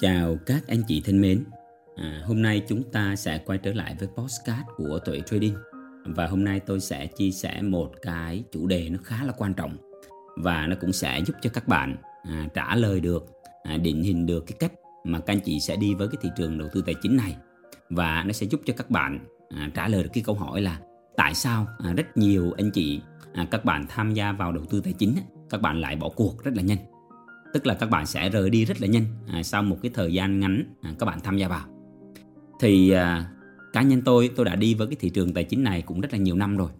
Chào các anh chị thân mến. À, Hôm nay chúng ta sẽ quay trở lại với postcard của Tuệ Trading. Và hôm nay tôi sẽ chia sẻ một cái chủ đề nó khá là quan trọng Và nó cũng sẽ giúp cho các bạn à, trả lời được, à, định hình được cái cách mà các anh chị sẽ đi với cái thị trường đầu tư tài chính này. Và nó sẽ giúp cho các bạn à, trả lời được cái câu hỏi là Tại sao à, rất nhiều anh chị, à, các bạn tham gia vào đầu tư tài chính Các bạn lại bỏ cuộc rất là nhanh tức là các bạn sẽ rời đi rất là nhanh à, sau một cái thời gian ngắn à, các bạn tham gia vào. Thì à, cá nhân tôi tôi đã đi với cái thị trường tài chính này cũng rất là nhiều năm rồi.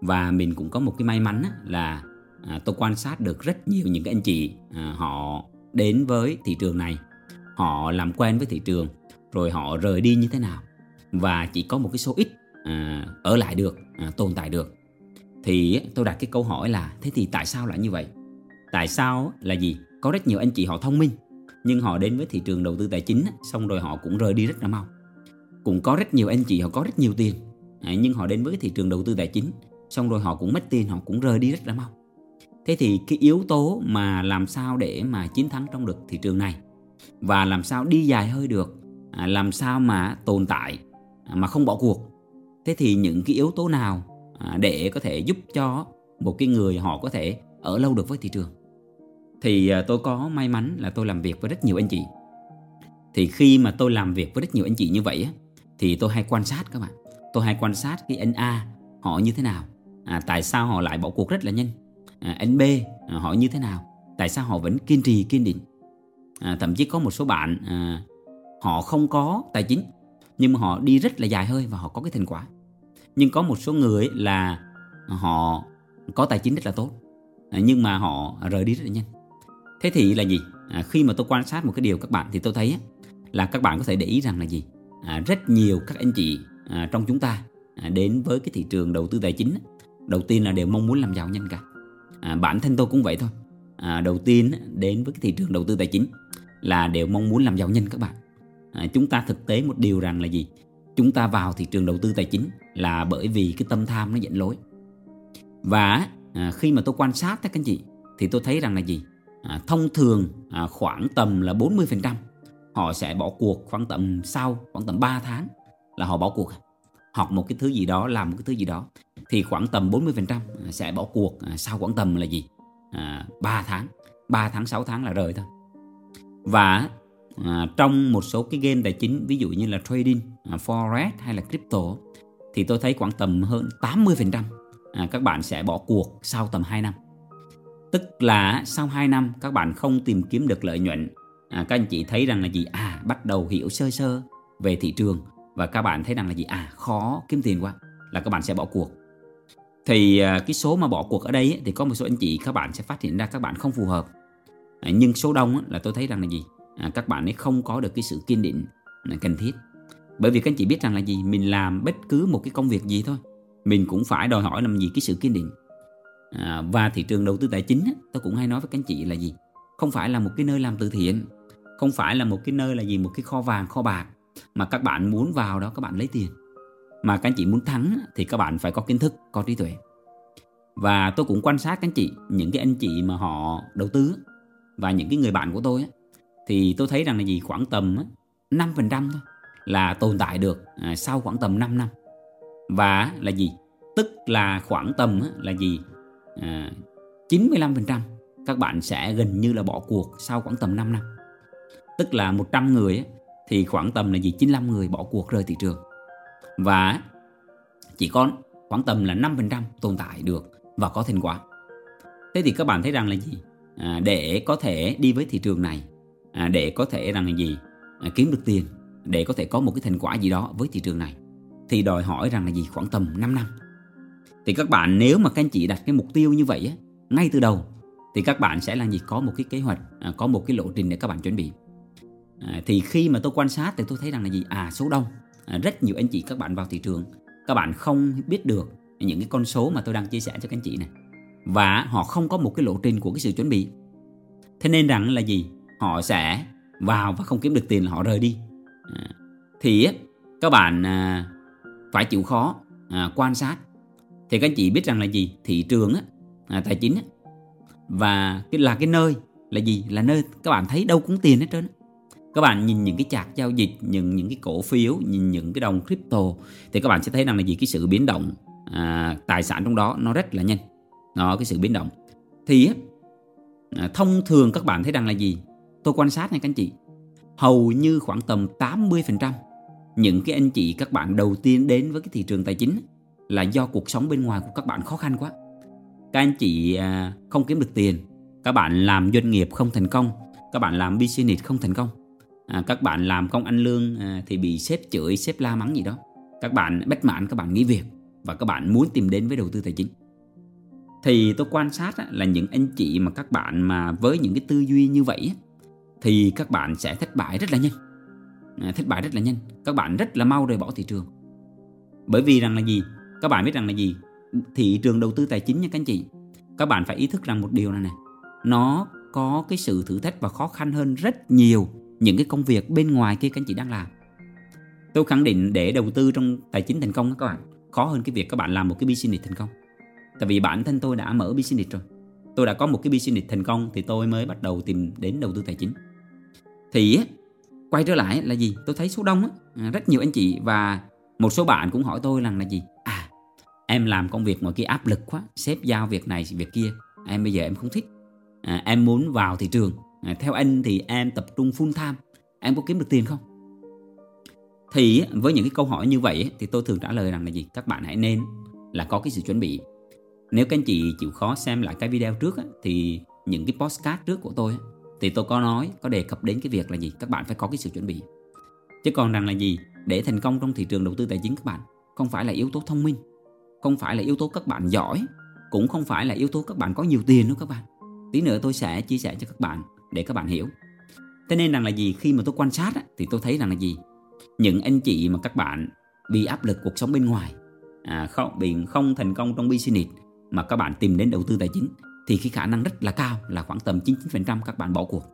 Và mình cũng có một cái may mắn á, là à, tôi quan sát được rất nhiều những cái anh chị à, họ đến với thị trường này. Họ làm quen với thị trường rồi họ rời đi như thế nào. Và chỉ có một cái số ít à, ở lại được à, tồn tại được. Thì tôi đặt cái câu hỏi là thế thì tại sao lại như vậy? Tại sao là gì? Có rất nhiều anh chị họ thông minh. Nhưng họ đến với thị trường đầu tư tài chính xong rồi họ cũng rời đi rất là mau. Cũng có rất nhiều anh chị họ có rất nhiều tiền. Nhưng họ đến với thị trường đầu tư tài chính, xong rồi họ cũng mất tiền, họ cũng rời đi rất là mau. Thế thì cái yếu tố mà làm sao để mà chiến thắng trong được thị trường này, và làm sao đi dài hơi được à, làm sao mà tồn tại à, mà không bỏ cuộc, thế thì những cái yếu tố nào à, để có thể giúp cho một cái người họ có thể ở lâu được với thị trường? Thì à, tôi có may mắn là tôi làm việc với rất nhiều anh chị. Thì khi mà tôi làm việc với rất nhiều anh chị như vậy thì tôi hay quan sát các bạn. Tôi hay quan sát cái anh A họ như thế nào. À, tại sao họ lại bỏ cuộc rất là nhanh? À, anh B à, họ như thế nào? Tại sao họ vẫn kiên trì kiên định? À, thậm chí có một số bạn à, họ không có tài chính nhưng mà họ đi rất là dài hơi và họ có cái thành quả. Nhưng có một số người là họ có tài chính rất là tốt à, nhưng mà họ rời đi rất là nhanh thế thì là gì? À, khi mà tôi quan sát một cái điều các bạn thì tôi thấy là các bạn có thể để ý rằng là gì? À, rất nhiều các anh chị à, trong chúng ta à, đến với cái thị trường đầu tư tài chính đầu tiên là đều mong muốn làm giàu nhanh cả. À, bản thân tôi cũng vậy thôi. À, đầu tiên đến với cái thị trường đầu tư tài chính là đều mong muốn làm giàu nhanh các bạn. À, chúng ta thực tế một điều rằng là gì? Chúng ta vào thị trường đầu tư tài chính là bởi vì cái tâm tham nó dẫn lối. Và à, khi mà tôi quan sát các anh chị thì tôi thấy rằng là gì? À, thông thường à, khoảng tầm là 40% họ sẽ bỏ cuộc khoảng tầm sau khoảng tầm 3 tháng là họ bỏ cuộc. Học một cái thứ gì đó làm một cái thứ gì đó thì khoảng tầm 40% à, sẽ bỏ cuộc à, sau khoảng tầm là gì? À, 3 tháng. 3 tháng 6 tháng là rời thôi. Và à, trong một số cái game tài chính ví dụ như là trading à, forex hay là crypto thì tôi thấy khoảng tầm hơn 80% à, các bạn sẽ bỏ cuộc sau tầm 2 năm. Tức là sau 2 năm các bạn không tìm kiếm được lợi nhuận. À, Các anh chị thấy rằng là gì? À bắt đầu hiểu sơ sơ về thị trường Và các bạn thấy rằng là gì? À khó kiếm tiền quá Là các bạn sẽ bỏ cuộc. Thì à, cái số mà bỏ cuộc ở đây Thì có một số anh chị các bạn sẽ phát hiện ra các bạn không phù hợp. À, Nhưng số đông là tôi thấy rằng là gì? À, Các bạn ấy không có được cái sự kiên định à, cần thiết. Bởi vì các anh chị biết rằng là gì? Mình làm bất cứ một cái công việc gì thôi Mình cũng phải đòi hỏi làm gì cái sự kiên định à, và thị trường đầu tư tài chính tôi cũng hay nói với các anh chị là gì? Không phải là một cái nơi làm từ thiện không phải là một cái nơi là gì một cái kho vàng kho bạc mà các bạn muốn vào đó các bạn lấy tiền. Mà các anh chị muốn thắng thì các bạn phải có kiến thức có trí tuệ. Và tôi cũng quan sát các anh chị những cái anh chị mà họ đầu tư và những cái người bạn của tôi thì tôi thấy rằng là gì? Khoảng tầm 5% thôi là tồn tại được à, sau khoảng tầm 5 năm. Và là gì? Tức là khoảng tầm là gì? À, 95% các bạn sẽ gần như là bỏ cuộc sau khoảng tầm 5 năm. Tức là 100 người ấy, thì khoảng tầm là gì? 95 người bỏ cuộc rời thị trường. Và chỉ có khoảng tầm là 5% tồn tại được và có thành quả. Thế thì các bạn thấy rằng là gì? À, để có thể đi với thị trường này à, để có thể rằng là gì? À, kiếm được tiền để có thể có một cái thành quả gì đó với thị trường này thì đòi hỏi rằng là gì? Khoảng tầm 5 năm thì các bạn nếu mà các anh chị đặt cái mục tiêu như vậy á, ngay từ đầu thì các bạn sẽ là gì có một cái kế hoạch à, có một cái lộ trình để các bạn chuẩn bị. À, thì khi mà tôi quan sát thì tôi thấy rằng là gì? À số đông. À, rất nhiều anh chị các bạn vào thị trường các bạn không biết được những cái con số mà tôi đang chia sẻ cho các anh chị này. Và họ không có một cái lộ trình của cái sự chuẩn bị. Thế nên rằng là gì? Họ sẽ vào và không kiếm được tiền là họ rời đi. À, thì các bạn à, phải chịu khó à, quan sát thì các anh chị biết rằng là gì? Thị trường á, à, tài chính á, và cái là cái nơi là gì? Là nơi các bạn thấy đâu cũng tiền hết trơn các bạn nhìn những cái chạc giao dịch nhìn những cái cổ phiếu nhìn những cái đồng crypto thì các bạn sẽ thấy rằng là gì? Cái sự biến động à, tài sản trong đó nó rất là nhanh. Nó cái sự biến động. Thì à, thông thường các bạn thấy rằng là gì? Tôi quan sát này các anh chị. Hầu như khoảng tầm 80% những cái anh chị các bạn đầu tiên đến với cái thị trường tài chính là do cuộc sống bên ngoài của các bạn khó khăn quá. Các anh chị à, không kiếm được tiền các bạn làm doanh nghiệp không thành công các bạn làm business không thành công à, các bạn làm công ăn lương à, thì bị sếp chửi sếp la mắng gì đó. Các bạn bất mãn các bạn nghỉ việc và các bạn muốn tìm đến với đầu tư tài chính. Thì tôi quan sát là những anh chị mà các bạn mà với những cái tư duy như vậy thì các bạn sẽ thất bại rất là nhanh. À, thất bại rất là nhanh. Các bạn rất là mau rời bỏ thị trường. Bởi vì rằng là gì? Các bạn biết rằng là gì? Thị trường đầu tư tài chính nha các anh chị. Các bạn phải ý thức rằng một điều này này nó có cái sự thử thách và khó khăn hơn rất nhiều những cái công việc bên ngoài kia các anh chị đang làm. Tôi khẳng định để đầu tư trong tài chính thành công các bạn khó hơn cái việc các bạn làm một cái business thành công. Tại vì bản thân tôi đã mở business rồi. Tôi đã có một cái business thành công thì tôi mới bắt đầu tìm đến đầu tư tài chính. Thì quay trở lại là gì? Tôi thấy số đông á, rất nhiều anh chị và một số bạn cũng hỏi tôi rằng là gì? Em làm công việc ngoài kia áp lực quá sếp giao việc này việc kia. Em bây giờ em không thích. À, em muốn vào thị trường. À, theo anh thì em tập trung full time. Em có kiếm được tiền không? Thì với những cái câu hỏi như vậy thì tôi thường trả lời rằng là gì? Các bạn hãy nên là có cái sự chuẩn bị. Nếu các anh chị chịu khó xem lại cái video trước thì những cái postcard trước của tôi thì tôi có nói có đề cập đến cái việc là gì? Các bạn phải có cái sự chuẩn bị. Chứ còn rằng là gì? Để thành công trong thị trường đầu tư tài chính các bạn không phải là yếu tố thông minh không phải là yếu tố các bạn giỏi cũng không phải là yếu tố các bạn có nhiều tiền đâu các bạn. Tí nữa tôi sẽ chia sẻ cho các bạn để các bạn hiểu. Thế nên rằng là gì? Khi mà tôi quan sát thì tôi thấy rằng là gì? Những anh chị mà các bạn bị áp lực cuộc sống bên ngoài à, không bị không thành công trong business mà các bạn tìm đến đầu tư tài chính thì cái khả năng rất là cao là khoảng tầm 99% các bạn bỏ cuộc.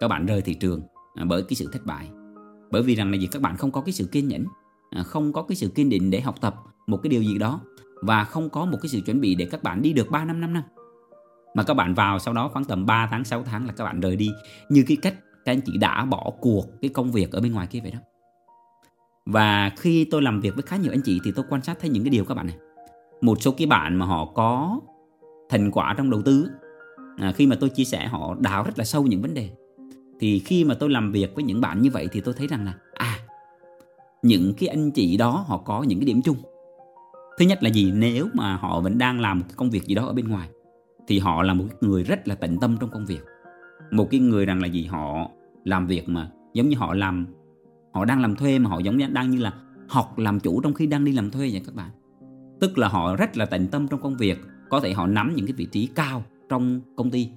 Các bạn rời thị trường à, bởi cái sự thất bại. Bởi vì rằng là gì? Các bạn không có cái sự kiên nhẫn à, không có cái sự kiên định để học tập một cái điều gì đó và không có một cái sự chuẩn bị để các bạn đi được 3 năm 5 năm. Mà các bạn vào sau đó khoảng tầm 3 tháng 6 tháng là các bạn rời đi. Như cái cách các anh chị đã bỏ cuộc cái công việc ở bên ngoài kia vậy đó. Và khi tôi làm việc với khá nhiều anh chị thì tôi quan sát thấy những cái điều các bạn này. Một số cái bạn mà họ có thành quả trong đầu tư à, khi mà tôi chia sẻ họ đào rất là sâu những vấn đề. Thì khi mà tôi làm việc với những bạn như vậy thì tôi thấy rằng là à những cái anh chị đó họ có những cái điểm chung thứ nhất là gì? Nếu mà họ vẫn đang làm một cái công việc gì đó ở bên ngoài, thì họ là một người rất là tận tâm trong công việc. Một cái người rằng là gì? Họ làm việc mà giống như họ làm, họ đang làm thuê mà họ giống như đang như là học làm chủ trong khi đang đi làm thuê vậy các bạn. Tức là họ rất là tận tâm trong công việc, có thể họ nắm những cái vị trí cao trong công ty.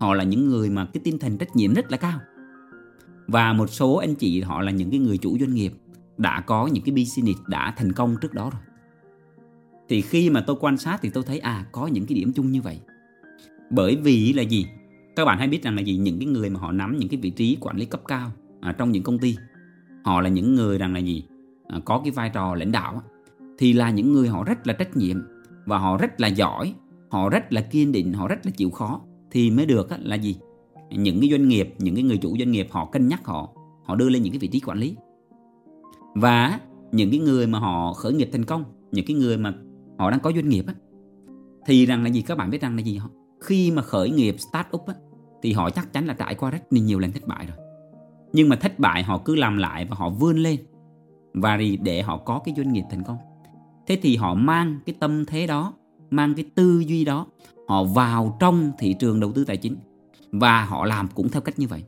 Họ là những người mà cái tinh thần trách nhiệm rất là cao. Và một số anh chị họ là những cái người chủ doanh nghiệp đã có những cái business đã thành công trước đó rồi thì khi mà tôi quan sát thì tôi thấy à có những cái điểm chung như vậy. Bởi vì là gì? Các bạn hãy biết rằng là gì? Những cái người mà họ nắm những cái vị trí quản lý cấp cao à, trong những công ty họ là những người rằng là gì? À, có cái vai trò lãnh đạo thì là những người họ rất là trách nhiệm và họ rất là giỏi họ rất là kiên định họ rất là chịu khó thì mới được là gì? Những cái doanh nghiệp những cái người chủ doanh nghiệp họ cân nhắc họ họ đưa lên những cái vị trí quản lý. Và những cái người mà họ khởi nghiệp thành công những cái người mà họ đang có doanh nghiệp á. Thì rằng là gì? Các bạn biết rằng là gì? Họ khi mà khởi nghiệp start up á thì họ chắc chắn là trải qua rất nhiều lần thất bại rồi. Nhưng mà thất bại họ cứ làm lại và họ vươn lên. Và để họ có cái doanh nghiệp thành công. Thế thì họ mang cái tâm thế đó mang cái tư duy đó họ vào trong thị trường đầu tư tài chính. Và họ làm cũng theo cách như vậy.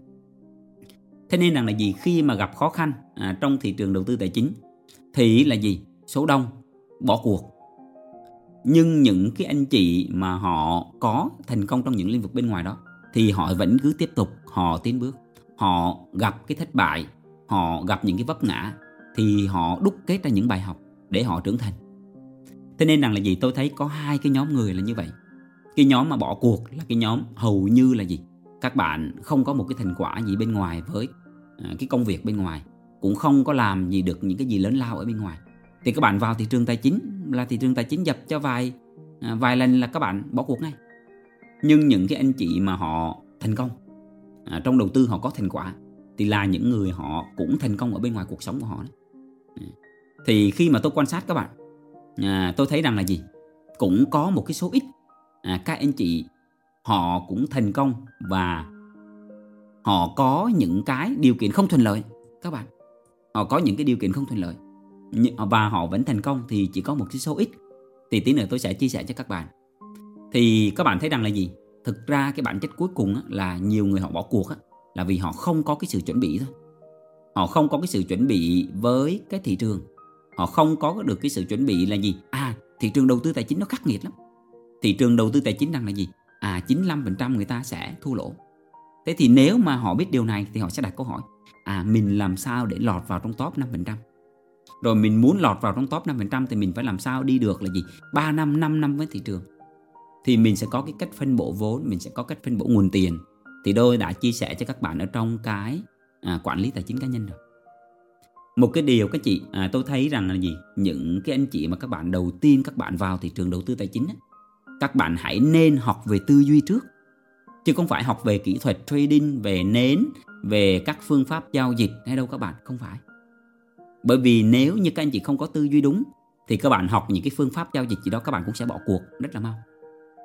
Thế nên rằng là gì? Khi mà gặp khó khăn à, trong thị trường đầu tư tài chính thì là gì? Số đông bỏ cuộc nhưng những cái anh chị mà họ có thành công trong những lĩnh vực bên ngoài đó, thì họ vẫn cứ tiếp tục, họ tiến bước. Họ gặp cái thất bại, họ gặp những cái vấp ngã, thì họ đúc kết ra những bài học để họ trưởng thành. Thế nên rằng là gì? Tôi thấy có hai cái nhóm người là như vậy. Cái nhóm mà bỏ cuộc là cái nhóm hầu như là gì? Các bạn không có một cái thành quả gì bên ngoài với à, cái công việc bên ngoài. Cũng không có làm gì được những cái gì lớn lao ở bên ngoài. Thì các bạn vào thị trường tài chính là thị trường tài chính dập cho vài à, vài lần là các bạn bỏ cuộc ngay. Nhưng những cái anh chị mà họ thành công à, trong đầu tư họ có thành quả thì là những người họ cũng thành công ở bên ngoài cuộc sống của họ đấy. Ừ. thì khi mà tôi quan sát các bạn à, tôi thấy rằng là gì? Cũng có một cái số ít à, các anh chị họ cũng thành công và họ có những cái điều kiện không thuận lợi các bạn. Họ có những cái điều kiện không thuận lợi và họ vẫn thành công thì chỉ có một cái số ít. Thì tí nữa tôi sẽ chia sẻ cho các bạn. Thì các bạn thấy rằng là gì? Thực ra cái bản chất cuối cùng là nhiều người họ bỏ cuộc là vì họ không có cái sự chuẩn bị thôi. Họ không có cái sự chuẩn bị với cái thị trường. Họ không có được cái sự chuẩn bị là gì? À thị trường đầu tư tài chính nó khắc nghiệt lắm. Thị trường đầu tư tài chính rằng là gì? À 95% người ta sẽ thua lỗ. Thế thì nếu mà họ biết điều này thì họ sẽ đặt câu hỏi à mình làm sao để lọt vào trong top 5% rồi mình muốn lọt vào trong top 5% thì mình phải làm sao đi được là gì? 3 năm 5 năm với thị trường. Thì mình sẽ có cái cách phân bổ vốn mình sẽ có cách phân bổ nguồn tiền. Thì tôi đã chia sẻ cho các bạn ở trong cái à, quản lý tài chính cá nhân rồi. Một cái điều các chị à, tôi thấy rằng là gì? Những cái anh chị mà các bạn đầu tiên các bạn vào thị trường đầu tư tài chính á, các bạn hãy nên học về tư duy trước. Chứ không phải học về kỹ thuật trading về nến về các phương pháp giao dịch. Hay đâu các bạn? Không phải bởi vì nếu như các anh chị không có tư duy đúng thì các bạn học những cái phương pháp giao dịch gì đó các bạn cũng sẽ bỏ cuộc rất là mau.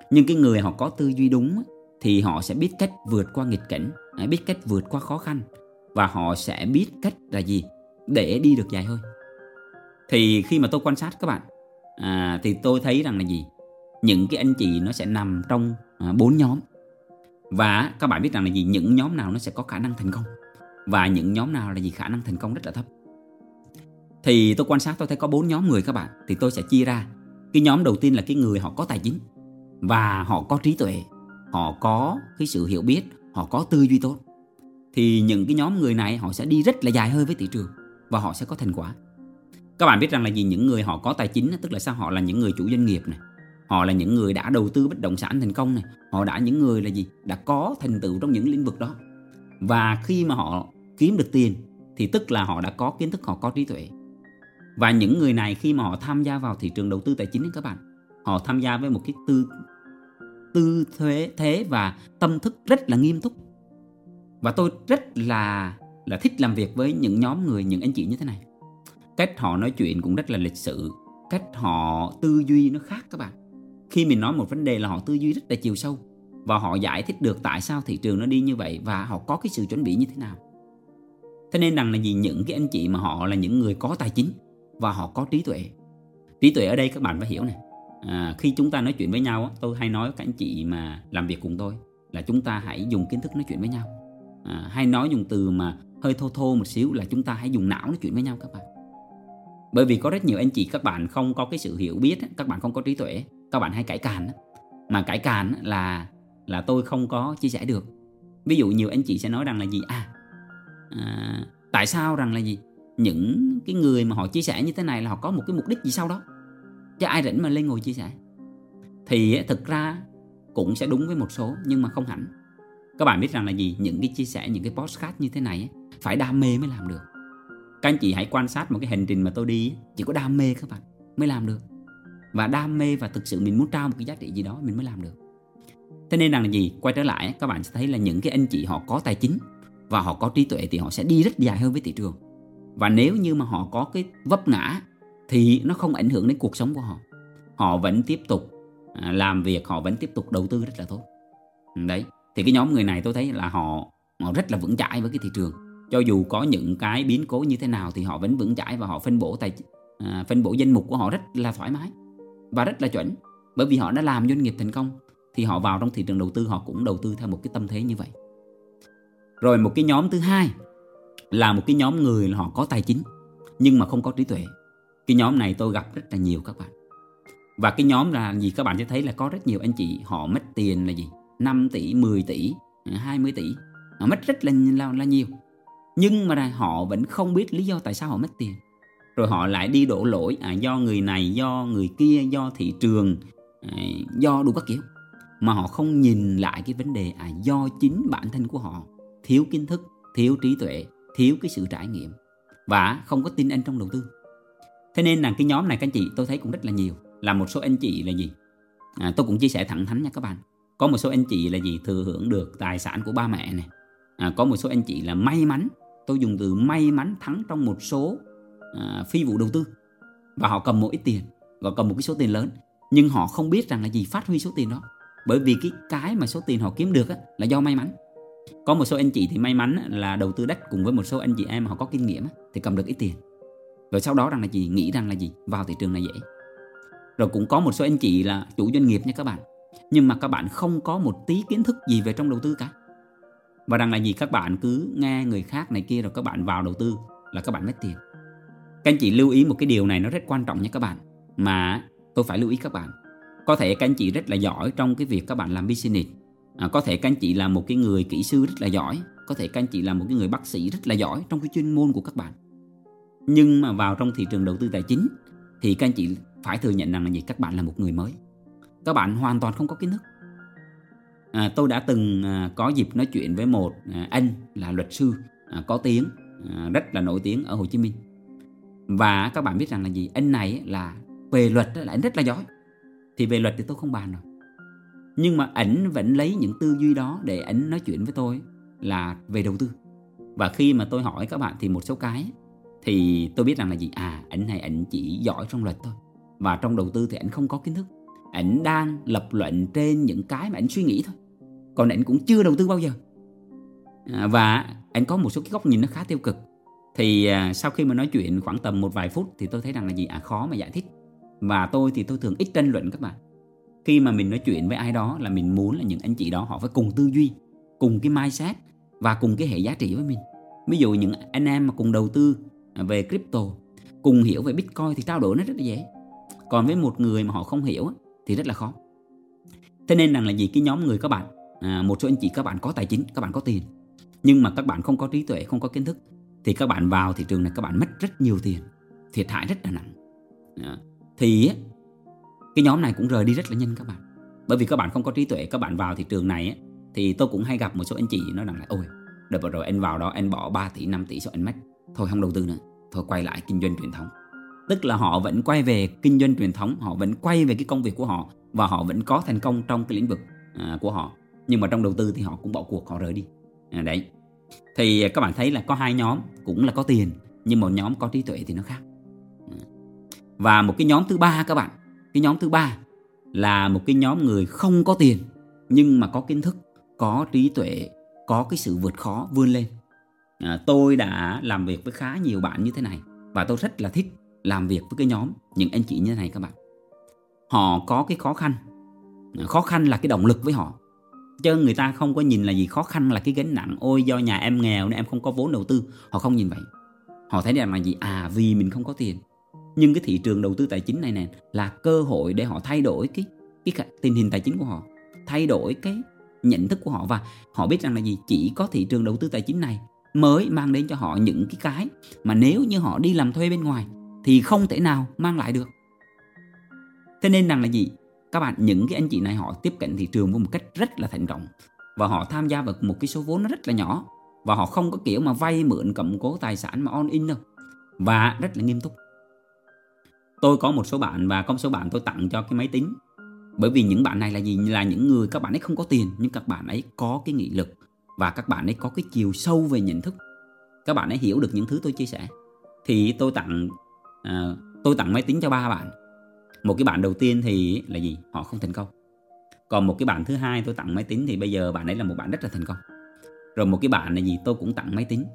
Nhưng cái người họ có tư duy đúng thì họ sẽ biết cách vượt qua nghịch cảnh biết cách vượt qua khó khăn và họ sẽ biết cách là gì để đi được dài hơi. Thì khi mà tôi quan sát các bạn à, thì tôi thấy rằng là gì? Những cái anh chị nó sẽ nằm trong à, bốn nhóm. Và các bạn biết rằng là gì? Những nhóm nào nó sẽ có khả năng thành công. Và những nhóm nào là gì? Khả năng thành công rất là thấp thì tôi quan sát tôi thấy có bốn nhóm người các bạn, thì tôi sẽ chia ra. Cái nhóm đầu tiên là cái người họ có tài chính, và họ có trí tuệ, họ có cái sự hiểu biết, họ có tư duy tốt. Thì những cái nhóm người này họ sẽ đi rất là dài hơi với thị trường, và họ sẽ có thành quả. Các bạn biết rằng là gì? Những người họ có tài chính tức là sao? Họ là những người chủ doanh nghiệp này, họ là những người đã đầu tư bất động sản thành công này, họ đã những người là gì? Đã có thành tựu trong những lĩnh vực đó. Và khi mà họ kiếm được tiền, thì tức là họ đã có kiến thức, họ có trí tuệ và những người này khi mà họ tham gia vào thị trường đầu tư tài chính các bạn, họ tham gia với một cái tư tư thế thế và tâm thức rất là nghiêm túc. Và tôi rất là là thích làm việc với những nhóm người, những anh chị như thế này. Cách họ nói chuyện cũng rất là lịch sự, cách họ tư duy nó khác các bạn. Khi mình nói một vấn đề là họ tư duy rất là chiều sâu và họ giải thích được tại sao thị trường nó đi như vậy và họ có cái sự chuẩn bị như thế nào. Thế nên rằng là gì những cái anh chị mà họ là những người có tài chính và họ có trí tuệ. Trí tuệ ở đây các bạn phải hiểu này. À, khi chúng ta nói chuyện với nhau tôi hay nói các anh chị mà làm việc cùng tôi là chúng ta hãy dùng kiến thức nói chuyện với nhau. À, hay nói dùng từ mà hơi thô thô một xíu là chúng ta hãy dùng não nói chuyện với nhau các bạn. Bởi vì có rất nhiều anh chị các bạn không có cái sự hiểu biết các bạn không có trí tuệ các bạn hay cãi càn mà cãi càn là là tôi không có chia sẻ được. Ví dụ nhiều anh chị sẽ nói rằng là gì? À, à tại sao rằng là gì? Những cái người mà họ chia sẻ như thế này là họ có một cái mục đích gì sau đó? Chứ ai rảnh mà lên ngồi chia sẻ? Thì thực ra cũng sẽ đúng với một số, nhưng mà không hẳn. Các bạn biết rằng là gì? Những cái chia sẻ, những cái postcard như thế này phải đam mê mới làm được. Các anh chị hãy quan sát một cái hành trình mà tôi đi chỉ có đam mê các bạn mới làm được. Và đam mê và thực sự mình muốn trao một cái giá trị gì đó mình mới làm được. Thế nên rằng là gì? Quay trở lại các bạn sẽ thấy là những cái anh chị họ có tài chính và họ có trí tuệ thì họ sẽ đi rất dài hơn với thị trường và nếu như mà họ có cái vấp ngã thì nó không ảnh hưởng đến cuộc sống của họ. Họ vẫn tiếp tục à, làm việc họ vẫn tiếp tục đầu tư rất là tốt. Ừ, đấy. Thì cái nhóm người này tôi thấy là họ họ rất là vững chãi với cái thị trường. Cho dù có những cái biến cố như thế nào thì họ vẫn vững chãi và họ phân bổ tài à, phân bổ danh mục của họ rất là thoải mái và rất là chuẩn. Bởi vì họ đã làm doanh nghiệp thành công thì họ vào trong thị trường đầu tư họ cũng đầu tư theo một cái tâm thế như vậy. Rồi một cái nhóm thứ hai là một cái nhóm người họ có tài chính nhưng mà không có trí tuệ. Cái nhóm này tôi gặp rất là nhiều các bạn. Và cái nhóm là gì các bạn sẽ thấy là có rất nhiều anh chị họ mất tiền là gì? 5 tỷ 10 tỷ 20 tỷ. Họ mất rất là, là, là nhiều. Nhưng mà họ vẫn không biết lý do tại sao họ mất tiền. Rồi họ lại đi đổ lỗi à, do người này do người kia do thị trường à, do đủ các kiểu. Mà họ không nhìn lại cái vấn đề à, do chính bản thân của họ thiếu kiến thức thiếu trí tuệ thiếu cái sự trải nghiệm và không có tin anh trong đầu tư. Thế nên là cái nhóm này các anh chị tôi thấy cũng rất là nhiều. Là một số anh chị là gì? À, tôi cũng chia sẻ thẳng thắn nha các bạn. Có một số anh chị là gì? Thừa hưởng được tài sản của ba mẹ này à, có một số anh chị là may mắn. Tôi dùng từ may mắn thắng trong một số à, phi vụ đầu tư. Và họ cầm một ít tiền và cầm một cái số tiền lớn. Nhưng họ không biết rằng là gì phát huy số tiền đó. Bởi vì cái cái mà số tiền họ kiếm được á, là do may mắn có một số anh chị thì may mắn là đầu tư đất cùng với một số anh chị em họ có kinh nghiệm thì cầm được ít tiền. Rồi sau đó rằng là gì? Nghĩ rằng là gì? Vào thị trường này dễ rồi cũng có một số anh chị là chủ doanh nghiệp nha các bạn. Nhưng mà các bạn không có một tí kiến thức gì về trong đầu tư cả. Và rằng là gì? Các bạn cứ nghe người khác này kia rồi các bạn vào đầu tư là các bạn mất tiền. Các anh chị lưu ý một cái điều này nó rất quan trọng nha các bạn. Mà tôi phải lưu ý các bạn. Có thể các anh chị rất là giỏi trong cái việc các bạn làm business à, có thể các anh chị là một cái người kỹ sư rất là giỏi có thể các anh chị là một cái người bác sĩ rất là giỏi trong cái chuyên môn của các bạn. Nhưng mà vào trong thị trường đầu tư tài chính thì các anh chị phải thừa nhận rằng là gì? Các bạn là một người mới. Các bạn hoàn toàn không có kiến thức. À, tôi đã từng à, có dịp nói chuyện với một à, anh là luật sư à, có tiếng à, rất là nổi tiếng ở Hồ Chí Minh. Và các bạn biết rằng là gì? Anh này là về luật là anh rất là giỏi. Thì về luật thì tôi không bàn rồi nhưng mà ảnh vẫn lấy những tư duy đó để ảnh nói chuyện với tôi là về đầu tư. Và khi mà tôi hỏi các bạn thì một số cái thì tôi biết rằng là gì? À ảnh này ảnh chỉ giỏi trong luật thôi. Và trong đầu tư thì ảnh không có kiến thức. Ảnh đang lập luận trên những cái mà ảnh suy nghĩ thôi. Còn ảnh cũng chưa đầu tư bao giờ. À, và ảnh có một số cái góc nhìn nó khá tiêu cực. Thì à, sau khi mà nói chuyện khoảng tầm một vài phút thì tôi thấy rằng là gì? À khó mà giải thích. Và tôi thì tôi thường ít tranh luận các bạn khi mà mình nói chuyện với ai đó là mình muốn là những anh chị đó họ phải cùng tư duy cùng cái mindset và cùng cái hệ giá trị với mình. Ví dụ những anh em mà cùng đầu tư à, về crypto cùng hiểu về bitcoin thì trao đổi nó rất là dễ. Còn với một người mà họ không hiểu thì rất là khó. Thế nên rằng là gì cái nhóm người các bạn à, một số anh chị các bạn có tài chính các bạn có tiền nhưng mà các bạn không có trí tuệ không có kiến thức thì các bạn vào thị trường này các bạn mất rất nhiều tiền thiệt hại rất là nặng. À, thì cái nhóm này cũng rời đi rất là nhanh các bạn. Bởi vì các bạn không có trí tuệ các bạn vào thị trường này thì tôi cũng hay gặp một số anh chị nói rằng là ôi đợt vừa rồi anh vào đó anh bỏ 3 tỷ 5 tỷ cho anh mất thôi không đầu tư nữa thôi quay lại kinh doanh truyền thống. Tức là họ vẫn quay về kinh doanh truyền thống họ vẫn quay về cái công việc của họ và họ vẫn có thành công trong cái lĩnh vực à, của họ. Nhưng mà trong đầu tư thì họ cũng bỏ cuộc họ rời đi. À, đấy. Thì các bạn thấy là có hai nhóm cũng là có tiền nhưng một nhóm có trí tuệ thì nó khác. À. Và một cái nhóm thứ ba các bạn cái nhóm thứ ba là một cái nhóm người không có tiền nhưng mà có kiến thức có trí tuệ có cái sự vượt khó vươn lên. À, tôi đã làm việc với khá nhiều bạn như thế này và tôi rất là thích làm việc với cái nhóm những anh chị như thế này các bạn. Họ có cái khó khăn. À, khó khăn là cái động lực với họ. Chứ người ta không có nhìn là gì khó khăn là cái gánh nặng ôi do nhà em nghèo nên em không có vốn đầu tư. Họ không nhìn vậy. Họ thấy rằng là gì? À vì mình không có tiền nhưng cái thị trường đầu tư tài chính này nè, là cơ hội để họ thay đổi cái cái tình hình tài chính của họ, thay đổi cái nhận thức của họ. Và họ biết rằng là gì? Chỉ có thị trường đầu tư tài chính này mới mang đến cho họ những cái cái mà nếu như họ đi làm thuê bên ngoài thì không thể nào mang lại được. Thế nên rằng là gì? Các bạn, những cái anh chị này họ tiếp cận thị trường với một cách rất là thành công và họ tham gia vào một cái số vốn nó rất là nhỏ. Và họ không có kiểu mà vay mượn cầm cố tài sản mà on in đâu. Và rất là nghiêm túc tôi có một số bạn và có một số bạn tôi tặng cho cái máy tính. Bởi vì những bạn này là gì? Là những người các bạn ấy không có tiền nhưng các bạn ấy có cái nghị lực và các bạn ấy có cái chiều sâu về nhận thức. Các bạn ấy hiểu được những thứ tôi chia sẻ. Thì tôi tặng à, tôi tặng máy tính cho ba bạn. Một cái bạn đầu tiên thì là gì? Họ không thành công. Còn một cái bạn thứ hai tôi tặng máy tính thì bây giờ bạn ấy là một bạn rất là thành công. Rồi một cái bạn là gì? Tôi cũng tặng máy tính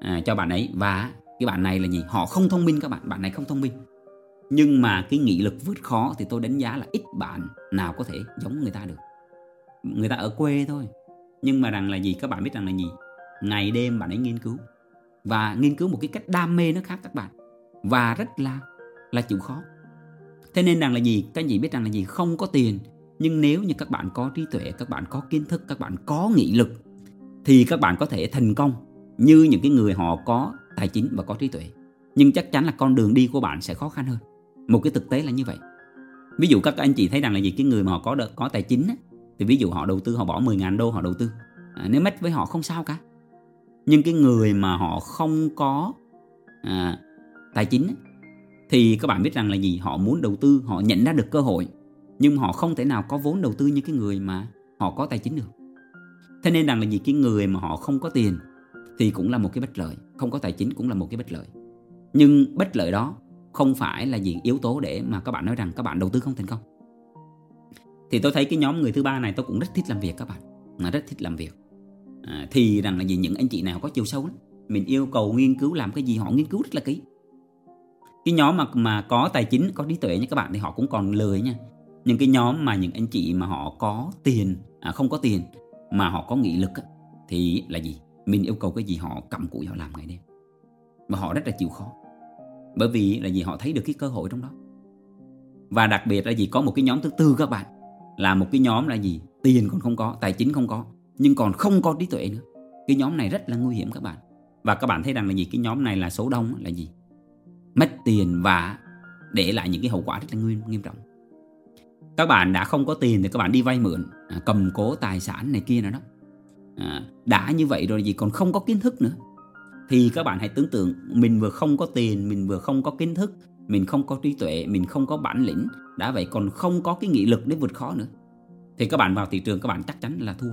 à, cho bạn ấy. Và cái bạn này là gì? Họ không thông minh các bạn. Bạn này không thông minh nhưng mà cái nghị lực vượt khó thì tôi đánh giá là ít bạn nào có thể giống người ta được. Người ta ở quê thôi. Nhưng mà rằng là gì? Các bạn biết rằng là gì? Ngày đêm bạn ấy nghiên cứu. Và nghiên cứu một cái cách đam mê nó khác các bạn. Và rất là là chịu khó. Thế nên rằng là gì? Các anh chị biết rằng là gì? Không có tiền. Nhưng nếu như các bạn có trí tuệ, các bạn có kiến thức, các bạn có nghị lực, thì các bạn có thể thành công như những cái người họ có tài chính và có trí tuệ. Nhưng chắc chắn là con đường đi của bạn sẽ khó khăn hơn một cái thực tế là như vậy. Ví dụ các anh chị thấy rằng là gì? Cái người mà họ có được có tài chính á, thì ví dụ họ đầu tư họ bỏ 10.000 đô họ đầu tư. À, nếu mất với họ không sao cả. Nhưng cái người mà họ không có à, tài chính á, thì các bạn biết rằng là gì? Họ muốn đầu tư họ nhận ra được cơ hội nhưng họ không thể nào có vốn đầu tư như cái người mà họ có tài chính được. Thế nên rằng là gì? Cái người mà họ không có tiền thì cũng là một cái bất lợi không có tài chính cũng là một cái bất lợi. Nhưng bất lợi đó không phải là gì yếu tố để mà các bạn nói rằng các bạn đầu tư không thành công. Thì tôi thấy cái nhóm người thứ ba này tôi cũng rất thích làm việc các bạn. Mà rất thích làm việc. À, thì rằng là gì những anh chị nào có chiều sâu lắm mình yêu cầu nghiên cứu làm cái gì họ nghiên cứu rất là kỹ. Cái nhóm mà mà có tài chính có trí tuệ như các bạn thì họ cũng còn lười nha. Nhưng cái nhóm mà những anh chị mà họ có tiền à, không có tiền mà họ có nghị lực á, thì là gì? Mình yêu cầu cái gì họ cầm cụi họ làm ngày đêm. Và họ rất là chịu khó bởi vì là gì họ thấy được cái cơ hội trong đó. Và đặc biệt là gì có một cái nhóm thứ tư các bạn. Là một cái nhóm là gì? Tiền còn không có tài chính không có nhưng còn không có trí tuệ nữa. Cái nhóm này rất là nguy hiểm các bạn. Và các bạn thấy rằng là gì? Cái nhóm này là số đông là gì? Mất tiền và để lại những cái hậu quả rất là nghiêm, nghiêm trọng. Các bạn đã không có tiền thì các bạn đi vay mượn à, cầm cố tài sản này kia nữa đó. À, đã như vậy rồi gì còn không có kiến thức nữa thì các bạn hãy tưởng tượng mình vừa không có tiền mình vừa không có kiến thức mình không có trí tuệ mình không có bản lĩnh. Đã vậy còn không có cái nghị lực để vượt khó nữa. Thì các bạn vào thị trường các bạn chắc chắn là thua.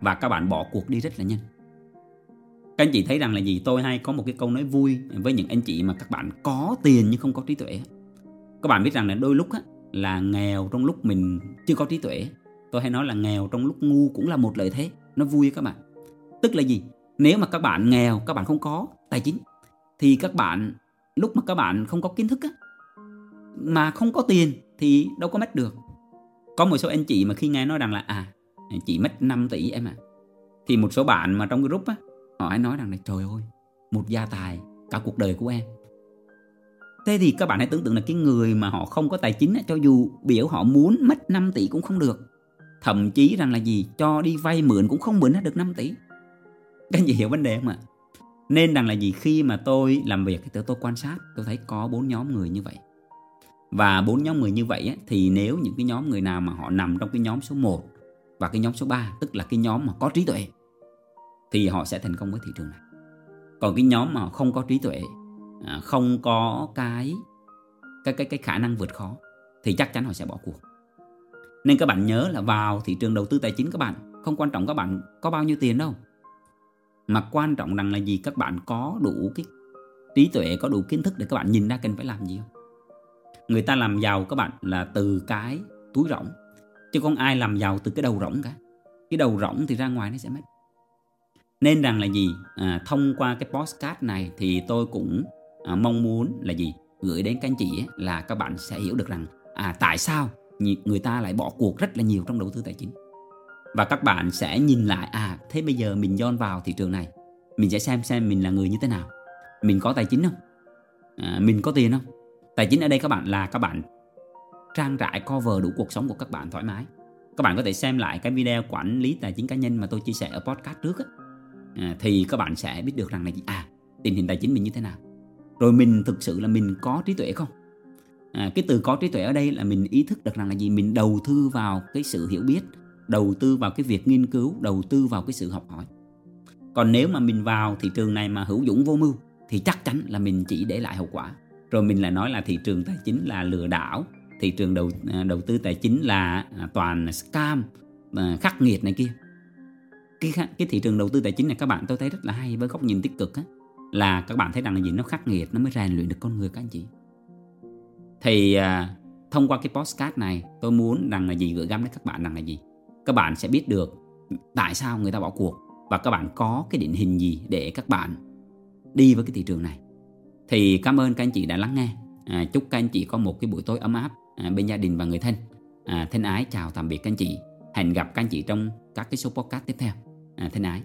Và các bạn bỏ cuộc đi rất là nhanh. Các anh chị thấy rằng là gì? Tôi hay có một cái câu nói vui với những anh chị mà các bạn có tiền nhưng không có trí tuệ các bạn biết rằng là đôi lúc á, là nghèo trong lúc mình chưa có trí tuệ tôi hay nói là nghèo trong lúc ngu cũng là một lợi thế. Nó vui các bạn. Tức là gì? Nếu mà các bạn nghèo các bạn không có tài chính thì các bạn lúc mà các bạn không có kiến thức á mà không có tiền thì đâu có mất được. Có một số anh chị mà khi nghe nói rằng là à chị mất 5 tỷ em à thì một số bạn mà trong group á họ ấy nói rằng là trời ơi một gia tài cả cuộc đời của em. Thế thì các bạn hãy tưởng tượng là cái người mà họ không có tài chính á, cho dù biểu họ muốn mất 5 tỷ cũng không được. Thậm chí rằng là gì cho đi vay mượn cũng không mượn được 5 tỷ các anh chị hiểu vấn đề không ạ? Nên rằng là gì? Khi mà tôi làm việc thì tôi quan sát tôi thấy có bốn nhóm người như vậy. Và bốn nhóm người như vậy ấy, thì nếu những cái nhóm người nào mà họ nằm trong cái nhóm số 1 và cái nhóm số 3 tức là cái nhóm mà có trí tuệ thì họ sẽ thành công với thị trường này. Còn cái nhóm mà không có trí tuệ à, không có cái cái cái cái khả năng vượt khó thì chắc chắn họ sẽ bỏ cuộc. Nên các bạn nhớ là vào thị trường đầu tư tài chính các bạn không quan trọng các bạn có bao nhiêu tiền đâu mà quan trọng rằng là gì? Các bạn có đủ cái trí tuệ có đủ kiến thức để các bạn nhìn ra cần phải làm gì không? Người ta làm giàu các bạn là từ cái túi rỗng chứ không ai làm giàu từ cái đầu rỗng cả. Cái đầu rỗng thì ra ngoài nó sẽ mất. Nên rằng là gì? À, thông qua cái postcard này thì tôi cũng à, mong muốn là gì? Gửi đến các anh chị ấy, là các bạn sẽ hiểu được rằng à tại sao người ta lại bỏ cuộc rất là nhiều trong đầu tư tài chính và các bạn sẽ nhìn lại à thế bây giờ mình dọn vào thị trường này. Mình sẽ xem xem mình là người như thế nào. Mình có tài chính không? À, mình có tiền không? Tài chính ở đây các bạn là các bạn trang trải cover đủ cuộc sống của các bạn thoải mái. Các bạn có thể xem lại cái video quản lý tài chính cá nhân mà tôi chia sẻ ở podcast trước á. À, thì các bạn sẽ biết được rằng là gì? À tình hình tài chính mình như thế nào? Rồi mình thực sự là mình có trí tuệ không? À, cái từ có trí tuệ ở đây là mình ý thức được rằng là gì? Mình đầu tư vào cái sự hiểu biết đầu tư vào cái việc nghiên cứu đầu tư vào cái sự học hỏi. Còn nếu mà mình vào thị trường này mà hữu dũng vô mưu thì chắc chắn là mình chỉ để lại hậu quả. Rồi mình lại nói là thị trường tài chính là lừa đảo thị trường đầu à, đầu tư tài chính là à, toàn scam à, khắc nghiệt này kia. Cái cái thị trường đầu tư tài chính này các bạn tôi thấy rất là hay với góc nhìn tích cực á là các bạn thấy rằng là gì? Nó khắc nghiệt nó mới rèn luyện được con người các anh chị. Thì à, thông qua cái postcard này tôi muốn rằng là gì? Gửi gắm đến các bạn rằng là gì? Các bạn sẽ biết được tại sao người ta bỏ cuộc và các bạn có cái định hình gì để các bạn đi với cái thị trường này. Thì cảm ơn các anh chị đã lắng nghe. À, chúc các anh chị có một cái buổi tối ấm áp à, bên gia đình và người thân. À, thân ái chào tạm biệt các anh chị. Hẹn gặp các anh chị trong các cái số podcast tiếp theo. À, thân ái.